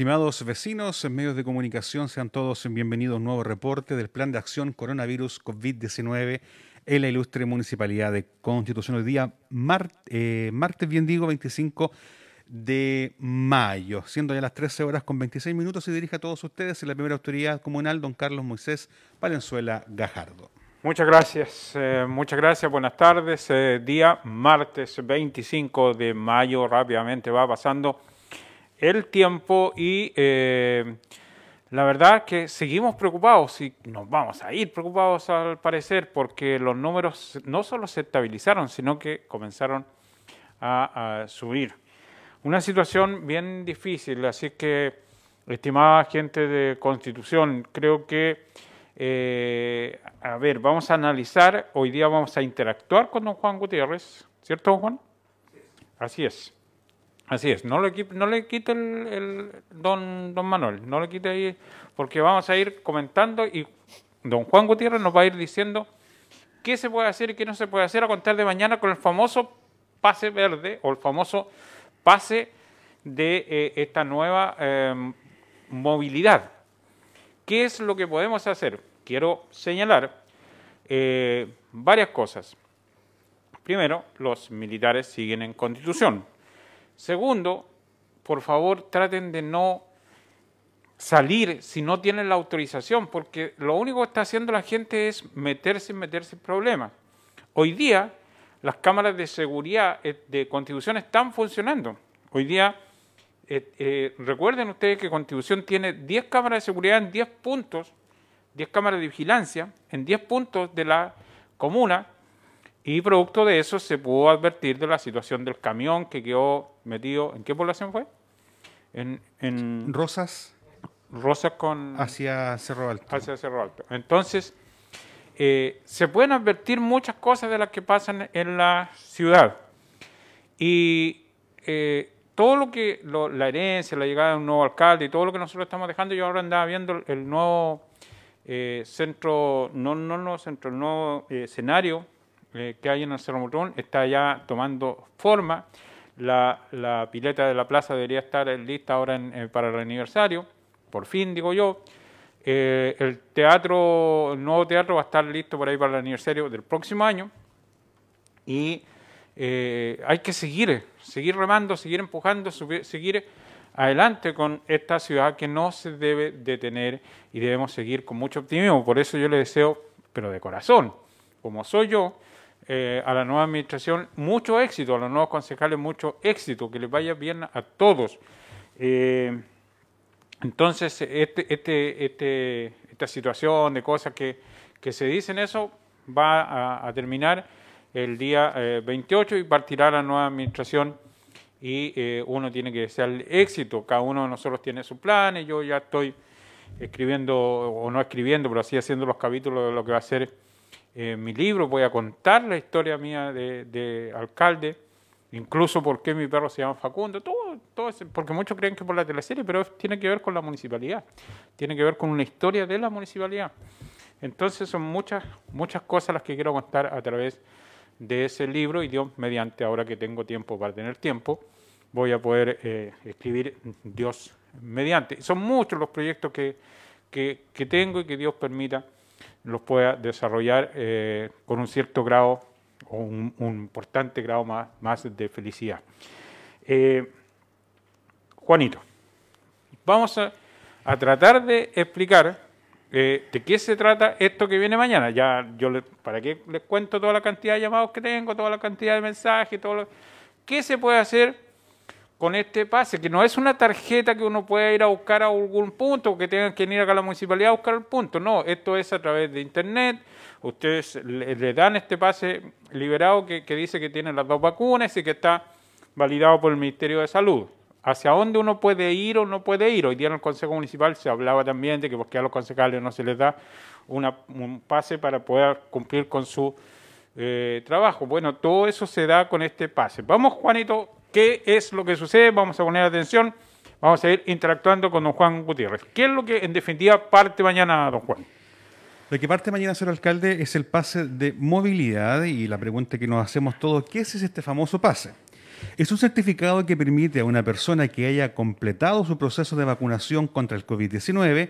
Estimados vecinos, medios de comunicación, sean todos bienvenidos a un nuevo reporte del Plan de Acción Coronavirus COVID-19 en la ilustre Municipalidad de Constitución. Hoy día, eh, martes, bien digo, 25 de mayo, siendo ya las 13 horas con 26 minutos, se dirige a todos ustedes en la primera autoridad comunal, don Carlos Moisés Valenzuela Gajardo. Muchas gracias, eh, muchas gracias, buenas tardes. Eh, día martes 25 de mayo, rápidamente va pasando el tiempo y eh, la verdad que seguimos preocupados y nos vamos a ir preocupados al parecer porque los números no solo se estabilizaron, sino que comenzaron a, subir. Una situación bien difícil, así que, estimada gente de Constitución, creo que, eh, a ver, vamos a analizar, hoy día vamos a interactuar con don Juan Gutiérrez, ¿cierto, Juan? Así es. Así es, no le, no le quite el, don, don Manuel, no le quite ahí, porque vamos a ir comentando y don Juan Gutiérrez nos va a ir diciendo qué se puede hacer y qué no se puede hacer a contar de mañana con el famoso pase verde o el famoso pase de eh, esta nueva em, movilidad. ¿Qué es lo que podemos hacer? Quiero señalar eh, varias cosas. Primero, los militares siguen en constitución. Segundo, por favor, traten de no salir si no tienen la autorización, porque lo único que está haciendo la gente es meterse y meterse en problemas. Hoy día, las cámaras de seguridad eh, de Constitución están funcionando. Hoy día, eh, eh, recuerden ustedes que Constitución tiene 10 cámaras de seguridad en 10 puntos, 10 cámaras de vigilancia en 10 puntos de la comuna, y producto de eso se pudo advertir de la situación del camión que quedó metido. ¿En qué población fue? En, Rosas. Rosas con. Hacia Cerro Alto. Hacia Cerro Alto. Entonces, eh, se pueden advertir muchas cosas de las que pasan en la ciudad. Y eh, todo lo que. la herencia, la llegada de un nuevo alcalde y todo lo que nosotros estamos dejando, yo ahora andaba viendo el nuevo eh, centro. No, no, no, centro, el nuevo escenario que hay en el Cerro Mutón está ya tomando forma. La, pileta de la plaza debería estar lista ahora eh, para el aniversario, por fin digo yo. Eh, el teatro, el nuevo teatro va a estar listo por ahí para el aniversario del próximo año. Y hay que seguir, seguir remando, seguir empujando, seguir adelante con esta ciudad que no se debe detener y debemos seguir con mucho optimismo. Por eso yo le deseo, pero de corazón, como soy yo, eh, a la nueva administración mucho éxito, a los nuevos concejales mucho éxito, que les vaya bien a todos. Eh, entonces, este, este, este, esta situación de cosas que, que se dicen eso va a, terminar el día 28 eh, y partirá la nueva administración y uno tiene que desear éxito. Cada uno de nosotros tiene sus planes. Yo ya estoy escribiendo, o no escribiendo, pero así haciendo los capítulos de lo que va a ser mi libro voy a contar la historia mía de, alcalde, incluso por qué mi perro se llama Facundo, todo, todo porque muchos creen que por la teleserie, pero tiene que ver con la municipalidad, tiene que ver con una historia de la municipalidad. Entonces son muchas, muchas cosas las que quiero contar a través de ese libro y Dios mediante, ahora que tengo tiempo para tener tiempo, voy a poder eh, escribir Dios mediante. Son muchos los proyectos que, que tengo y que Dios permita los pueda desarrollar eh, con un cierto grado o un, importante grado más, más de felicidad. Eh, Juanito, vamos a, tratar de explicar eh, de qué se trata esto que viene mañana. Ya yo para qué les cuento toda la cantidad de llamados que tengo, toda la cantidad de mensajes, todo lo, qué se puede hacer con este pase, que no es una tarjeta que uno pueda ir a buscar a algún punto, que tengan que ir acá a la municipalidad a buscar el punto, no, esto es a través de internet, ustedes le, dan este pase liberado que, dice que tiene las dos vacunas y que está validado por el Ministerio de Salud. ¿Hacia dónde uno puede ir o no puede ir? Hoy día en el Consejo Municipal se hablaba también de que porque a los concejales no se les da un pase para poder cumplir con su eh, trabajo. Bueno, todo eso se da con este pase. Vamos, Juanito, ¿Qué es lo que sucede? Vamos a poner atención. Vamos a ir interactuando con don Juan Gutiérrez. ¿Qué es lo que en definitiva parte mañana, don Juan? Lo que parte mañana, señor alcalde, es el pase de movilidad y la pregunta que nos hacemos todos, ¿qué es este famoso pase? Es un certificado que permite a una persona que haya completado su proceso de vacunación contra el COVID-19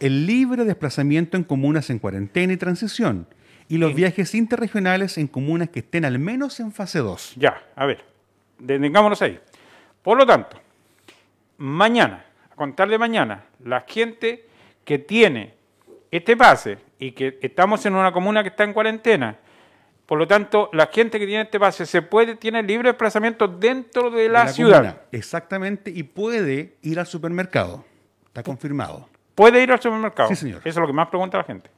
el libre desplazamiento en comunas en cuarentena y transición y los Sí. viajes interregionales en comunas que estén al menos en fase 2. Ya, a ver, detengámonos ahí. Por lo tanto, mañana, a contar de mañana, la gente que tiene este pase y que estamos en una comuna que está en cuarentena, por lo tanto, la gente que tiene este pase se puede, tiene libre desplazamiento dentro de la, de ciudad. comuna. Exactamente, y puede ir al supermercado. Está confirmado. Puede ir al supermercado. Sí, señor. Eso es lo que más pregunta la gente.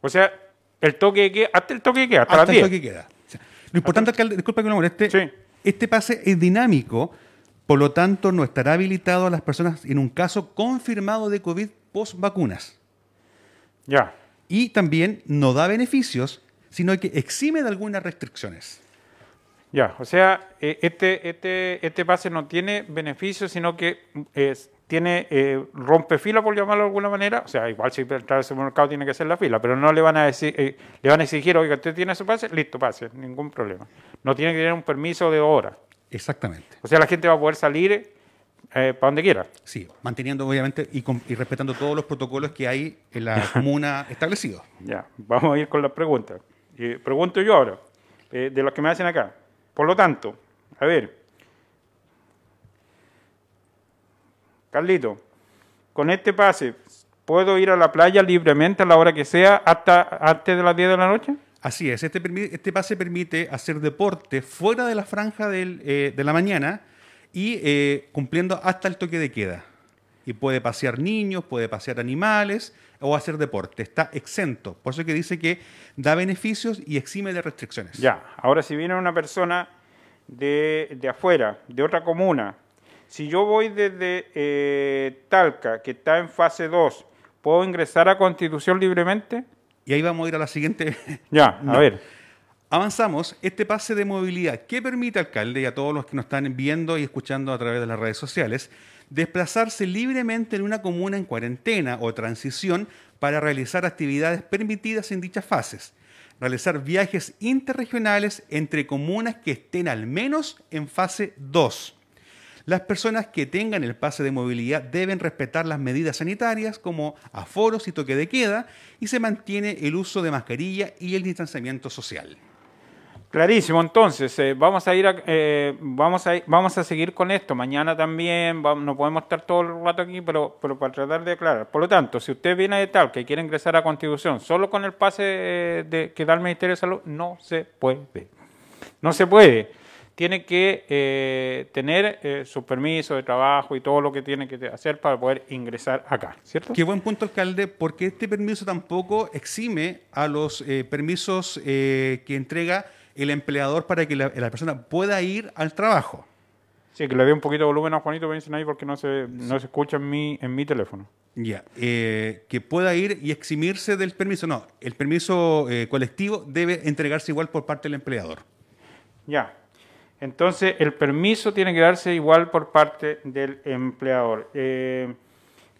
O sea, el toque de queda, hasta el toque de queda, hasta, Hasta las el 10. toque queda. O sea, lo importante, alcalde, disculpa que lo moleste, Sí. Este pase es dinámico, por lo tanto no estará habilitado a las personas en un caso confirmado de COVID post vacunas. Ya. Y también no da beneficios, sino que exime de algunas restricciones. Ya, o sea, eh, este, este, este pase no tiene beneficios, sino que es- tiene eh, rompefila, por llamarlo de alguna manera. O sea, igual si entrar al supermercado tiene que ser la fila, pero no le van a decir, eh, le van a exigir, oiga, usted tiene su pase, listo, pase, ningún problema. No tiene que tener un permiso de hora. Exactamente. O sea, la gente va a poder salir eh, para donde quiera. Sí, manteniendo obviamente y, con- y respetando todos los protocolos que hay en la comuna establecidos. Ya, vamos a ir con las preguntas. Pregunto yo ahora, eh, de los que me hacen acá. Por lo tanto, a ver, Carlito, con este pase, ¿puedo ir a la playa libremente a la hora que sea hasta antes de las 10 de la noche? Así es, este, este pase permite hacer deporte fuera de la franja del, eh, de la mañana y eh, cumpliendo hasta el toque de queda. Y puede pasear niños, puede pasear animales o hacer deporte. Está exento. Por eso que dice que da beneficios y exime de restricciones. Ya, ahora si viene una persona de, de afuera, de otra comuna, si yo voy desde eh, Talca, que está en fase 2, ¿puedo ingresar a Constitución libremente? Y ahí vamos a ir a la siguiente Ya, No. a ver. Avanzamos. Este pase de movilidad que permite, alcalde, y a todos los que nos están viendo y escuchando a través de las redes sociales, desplazarse libremente en una comuna en cuarentena o transición para realizar actividades permitidas en dichas fases. Realizar viajes interregionales entre comunas que estén al menos en fase 2. Las personas que tengan el pase de movilidad deben respetar las medidas sanitarias como aforos y toque de queda y se mantiene el uso de mascarilla y el distanciamiento social. Clarísimo, entonces, eh, vamos, a ir a, eh, vamos, a, vamos a seguir con esto. Mañana también, no podemos estar todo el rato aquí, pero, pero para tratar de aclarar. Por lo tanto, si usted viene de tal que quiere ingresar a Constitución solo con el pase eh, de, que da el Ministerio de Salud, no se puede. No se puede. Tiene que eh, tener eh, su permiso de trabajo y todo lo que tiene que hacer para poder ingresar acá, ¿cierto? Qué buen punto, alcalde, porque este permiso tampoco exime a los eh, permisos que entrega el empleador para que la, la persona pueda ir al trabajo. Sí, que le dé un poquito de volumen a Juanito, dicen ahí, porque no se, no se escucha en mi, en mi teléfono. Ya, que pueda ir y eximirse del permiso. No, el permiso colectivo debe entregarse igual por parte del empleador. Ya. Entonces, el permiso tiene que darse igual por parte del empleador. Eh,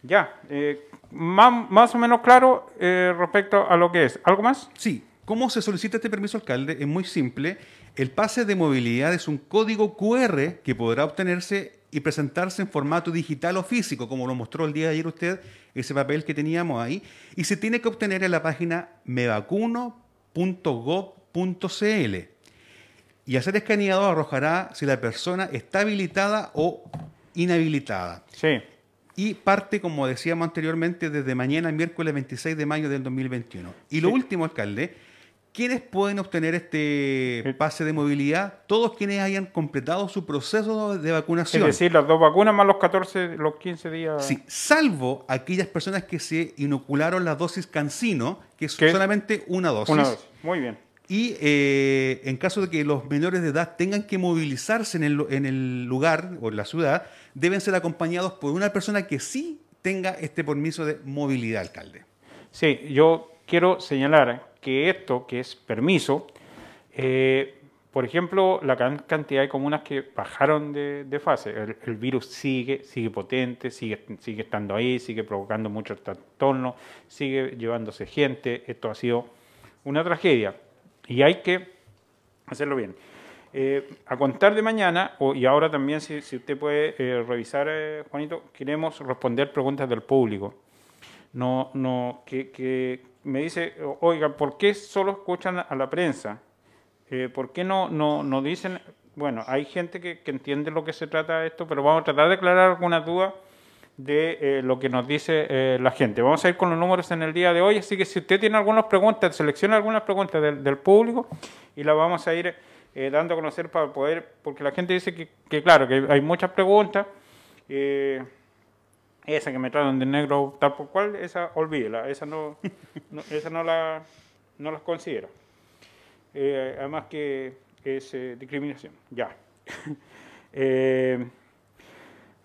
ya. eh, más, o menos claro eh, respecto a lo que es. ¿Algo más? Sí, ¿cómo se solicita este permiso, alcalde? Es muy simple. El pase de movilidad es un código QR que podrá obtenerse y presentarse en formato digital o físico, como lo mostró el día de ayer usted, ese papel que teníamos ahí, y se tiene que obtener en la página mevacuno.gov.cl. Y hacer escaneado arrojará si la persona está habilitada o inhabilitada. Sí. Y parte, como decíamos anteriormente, desde mañana, miércoles 26 de mayo del 2021. Y lo Sí. último, alcalde, ¿quiénes pueden obtener este El- pase de movilidad? Todos quienes hayan completado su proceso de Es vacunación. decir, las dos vacunas más los 14, los 15 días. Sí, salvo aquellas personas que se inocularon la dosis cancino, que es ¿Qué es? solamente una dosis. Una dosis. Muy bien. Y eh, en caso de que los menores de edad tengan que movilizarse en el, en el lugar o en la ciudad, deben ser acompañados por una persona que sí tenga este permiso de movilidad, alcalde. Sí, yo quiero señalar que esto, que es permiso, eh, por ejemplo, la can- cantidad de comunas que bajaron de, de fase, el, el virus sigue, sigue potente, sigue, sigue estando ahí, sigue provocando muchos trastornos, sigue llevándose gente, esto ha sido una tragedia y hay que hacerlo bien. Eh, a contar de mañana, y ahora también si, si usted puede eh, revisar, eh, Juanito, queremos responder preguntas del público. No, no, que, me dice, oiga, ¿por qué solo escuchan a la prensa? ¿Por qué no, no, no dicen? Bueno, hay gente que, que entiende lo que se trata de esto, pero vamos a tratar de aclarar algunas dudas de eh, lo que nos dice eh, la gente. Vamos a ir con los números en el día de hoy, así que si usted tiene algunas preguntas, seleccione algunas preguntas del, del público y las vamos a ir eh, dando a conocer para poder, porque la gente dice que, que claro, que hay muchas preguntas. eh, esa que me tratan de negro tal por cual, esa olvídela, esa no, no- esa no la no las considero. Además que es discriminación. Ya.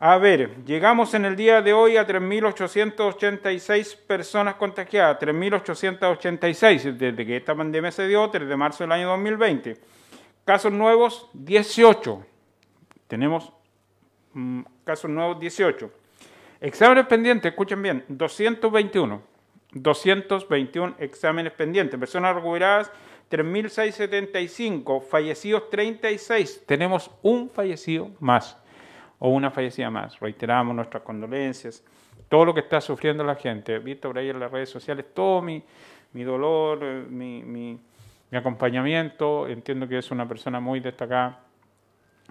A ver, llegamos en el día de hoy a 3.886 personas contagiadas, 3.886 desde que esta pandemia se dio, 3 de marzo del año 2020. Casos nuevos, 18. Tenemos mm, casos nuevos, 18. Exámenes pendientes, escuchen bien, 221. 221 exámenes pendientes. Personas recuperadas, 3.675. Fallecidos, 36. Tenemos un fallecido más o una fallecida más. Reiteramos nuestras condolencias. Todo lo que está sufriendo la gente. He visto por ahí en las redes sociales todo mi, mi dolor, eh, mi, mi- mi acompañamiento. Entiendo que es una persona muy destacada.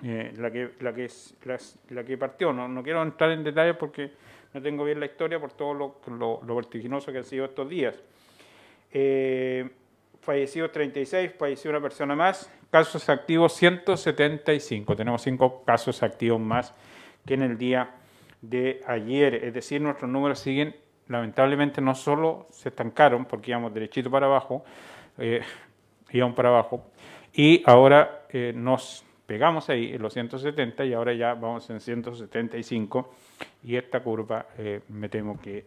eh, la, que, la, que la que partió. No, no quiero entrar en detalles porque no tengo bien la historia por todo lo, lo- lo vertiginoso que han sido estos días. Eh, fallecidos 36, falleció una persona más, casos activos 175. Tenemos cinco casos activos más que en el día de ayer. Es decir, nuestros números siguen, lamentablemente, no solo se estancaron porque íbamos derechito para abajo, eh, íbamos para abajo, y ahora eh, nos pegamos ahí en los 170 y ahora ya vamos en 175 y esta curva eh, me temo que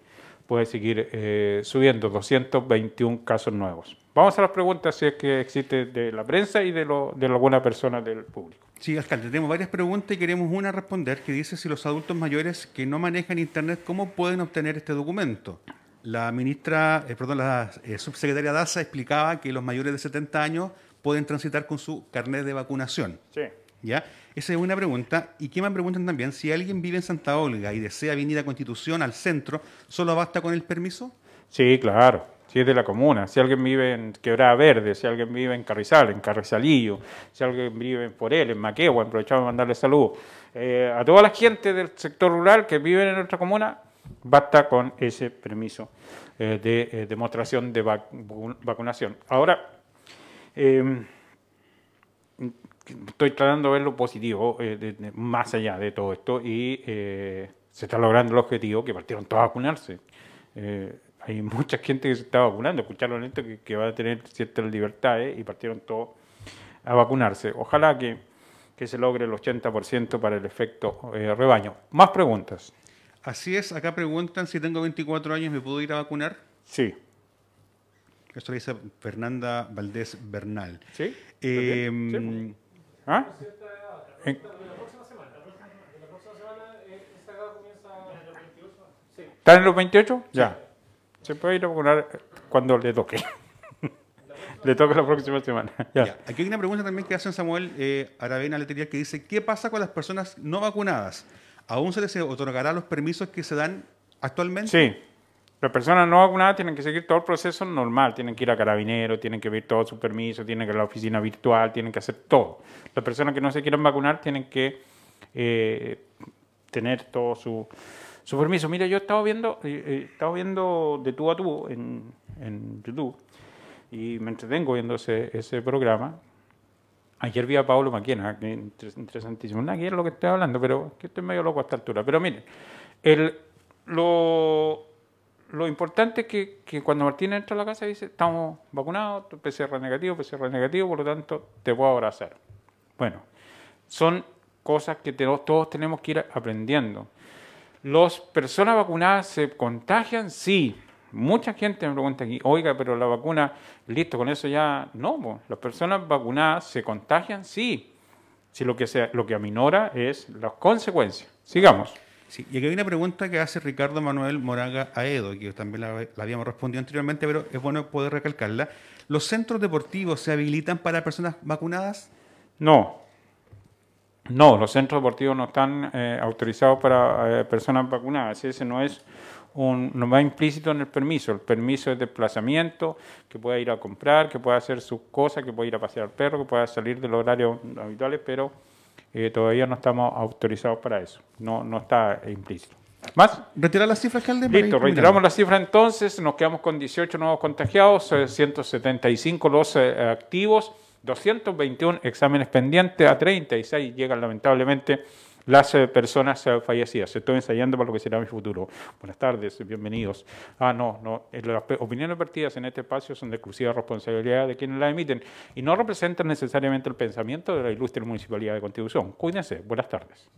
puede seguir eh, subiendo, 221 casos nuevos. Vamos a las preguntas si es que existe de la prensa y de, lo, de alguna persona del público. Sí, alcalde, tenemos varias preguntas y queremos una responder que dice si los adultos mayores que no manejan Internet, ¿cómo pueden obtener este documento? La ministra, eh, perdón, la eh, subsecretaria Daza explicaba que los mayores de 70 años pueden transitar con su carnet de vacunación. Sí. ¿Ya? Esa es una pregunta. ¿Y qué me preguntan también? Si alguien vive en Santa Olga y desea venir a Constitución, al centro, ¿solo basta con el permiso? Sí, claro. Si es de la comuna, si alguien vive en Quebrada Verde, si alguien vive en Carrizal, en Carrizalillo, si alguien vive en Forel, en Maquegua, aprovechamos de mandarle salud. Eh, a toda la gente del sector rural que vive en nuestra comuna, basta con ese permiso eh, de eh, demostración de vacu- vacunación. Ahora, eh, estoy tratando de ver lo positivo, eh, de- de- más allá de todo esto, y eh, se está logrando el objetivo que partieron todos a vacunarse. Eh, hay mucha gente que se está vacunando, escucharon esto, que, que va a tener ciertas libertades y partieron todos a vacunarse. Ojalá que, que se logre el 80% para el efecto eh, rebaño. Más preguntas. Así es, acá preguntan si tengo 24 años, ¿me puedo ir a vacunar? Sí. Esto lo dice Fernanda Valdés Bernal. ¿Sí? Eh. Sí, ¿Ah? En- ¿Están en los 28? Ya. Se puede ir a vacunar cuando le toque. le toca la próxima semana. Ya. Ya, Aquí hay una pregunta también que hace Samuel eh, Aravena Letería que dice, ¿qué pasa con las personas no vacunadas? ¿Aún se les otorgará los permisos que se dan actualmente? Sí. Las personas no vacunadas tienen que seguir todo el proceso normal. Tienen que ir a carabinero, tienen que ver todo su permiso, tienen que ir a la oficina virtual, tienen que hacer todo. Las personas que no se quieran vacunar tienen que eh, tener todo su, permiso. Mira, yo he estado viendo, eh, eh, he estado viendo de tú a tú en, YouTube y me entretengo viendo ese, programa. Ayer vi a Pablo Maquena, que inter- interesantísimo. Nada es lo que estoy hablando, pero que estoy medio loco a esta altura. Pero miren, el, lo, lo importante es que, cuando Martín entra a la casa dice, estamos vacunados, PCR negativo, PCR negativo, por lo tanto te puedo abrazar. Bueno, son cosas que te- todos tenemos que ir aprendiendo. ¿Las personas vacunadas se contagian? Sí. Mucha gente me pregunta aquí, oiga, pero la vacuna, listo, con eso ya... No, las personas vacunadas se contagian, sí. Si lo que, se, lo que aminora es las consecuencias. Sigamos. Sí, y aquí hay una pregunta que hace Ricardo Manuel Moraga Aedo, que también la, habíamos respondido anteriormente, pero es bueno poder recalcarla. ¿Los centros deportivos se habilitan para personas vacunadas? No, No, los centros deportivos no están eh, autorizados para eh, personas vacunadas. Ese no es un, no va implícito en el permiso. El permiso es desplazamiento, que pueda ir a comprar, que pueda hacer sus cosas, que pueda ir a pasear al perro, que pueda salir de los horarios habituales, pero eh, todavía no estamos autorizados para eso. No, no está implícito. ¿Más? ¿Retirar las cifras, para Listo, ir retiramos terminando? la cifra entonces, nos quedamos con 18 nuevos contagiados, eh, 175 los eh, activos, 221 exámenes pendientes, a 36 llegan lamentablemente las eh, personas eh, fallecidas. Estoy ensayando para lo que será mi futuro. Buenas tardes, bienvenidos. Ah, no, no, eh, las opiniones vertidas en este espacio son de exclusiva responsabilidad de quienes las emiten y no representan necesariamente el pensamiento de la ilustre Municipalidad de Constitución. Cuídense, buenas tardes.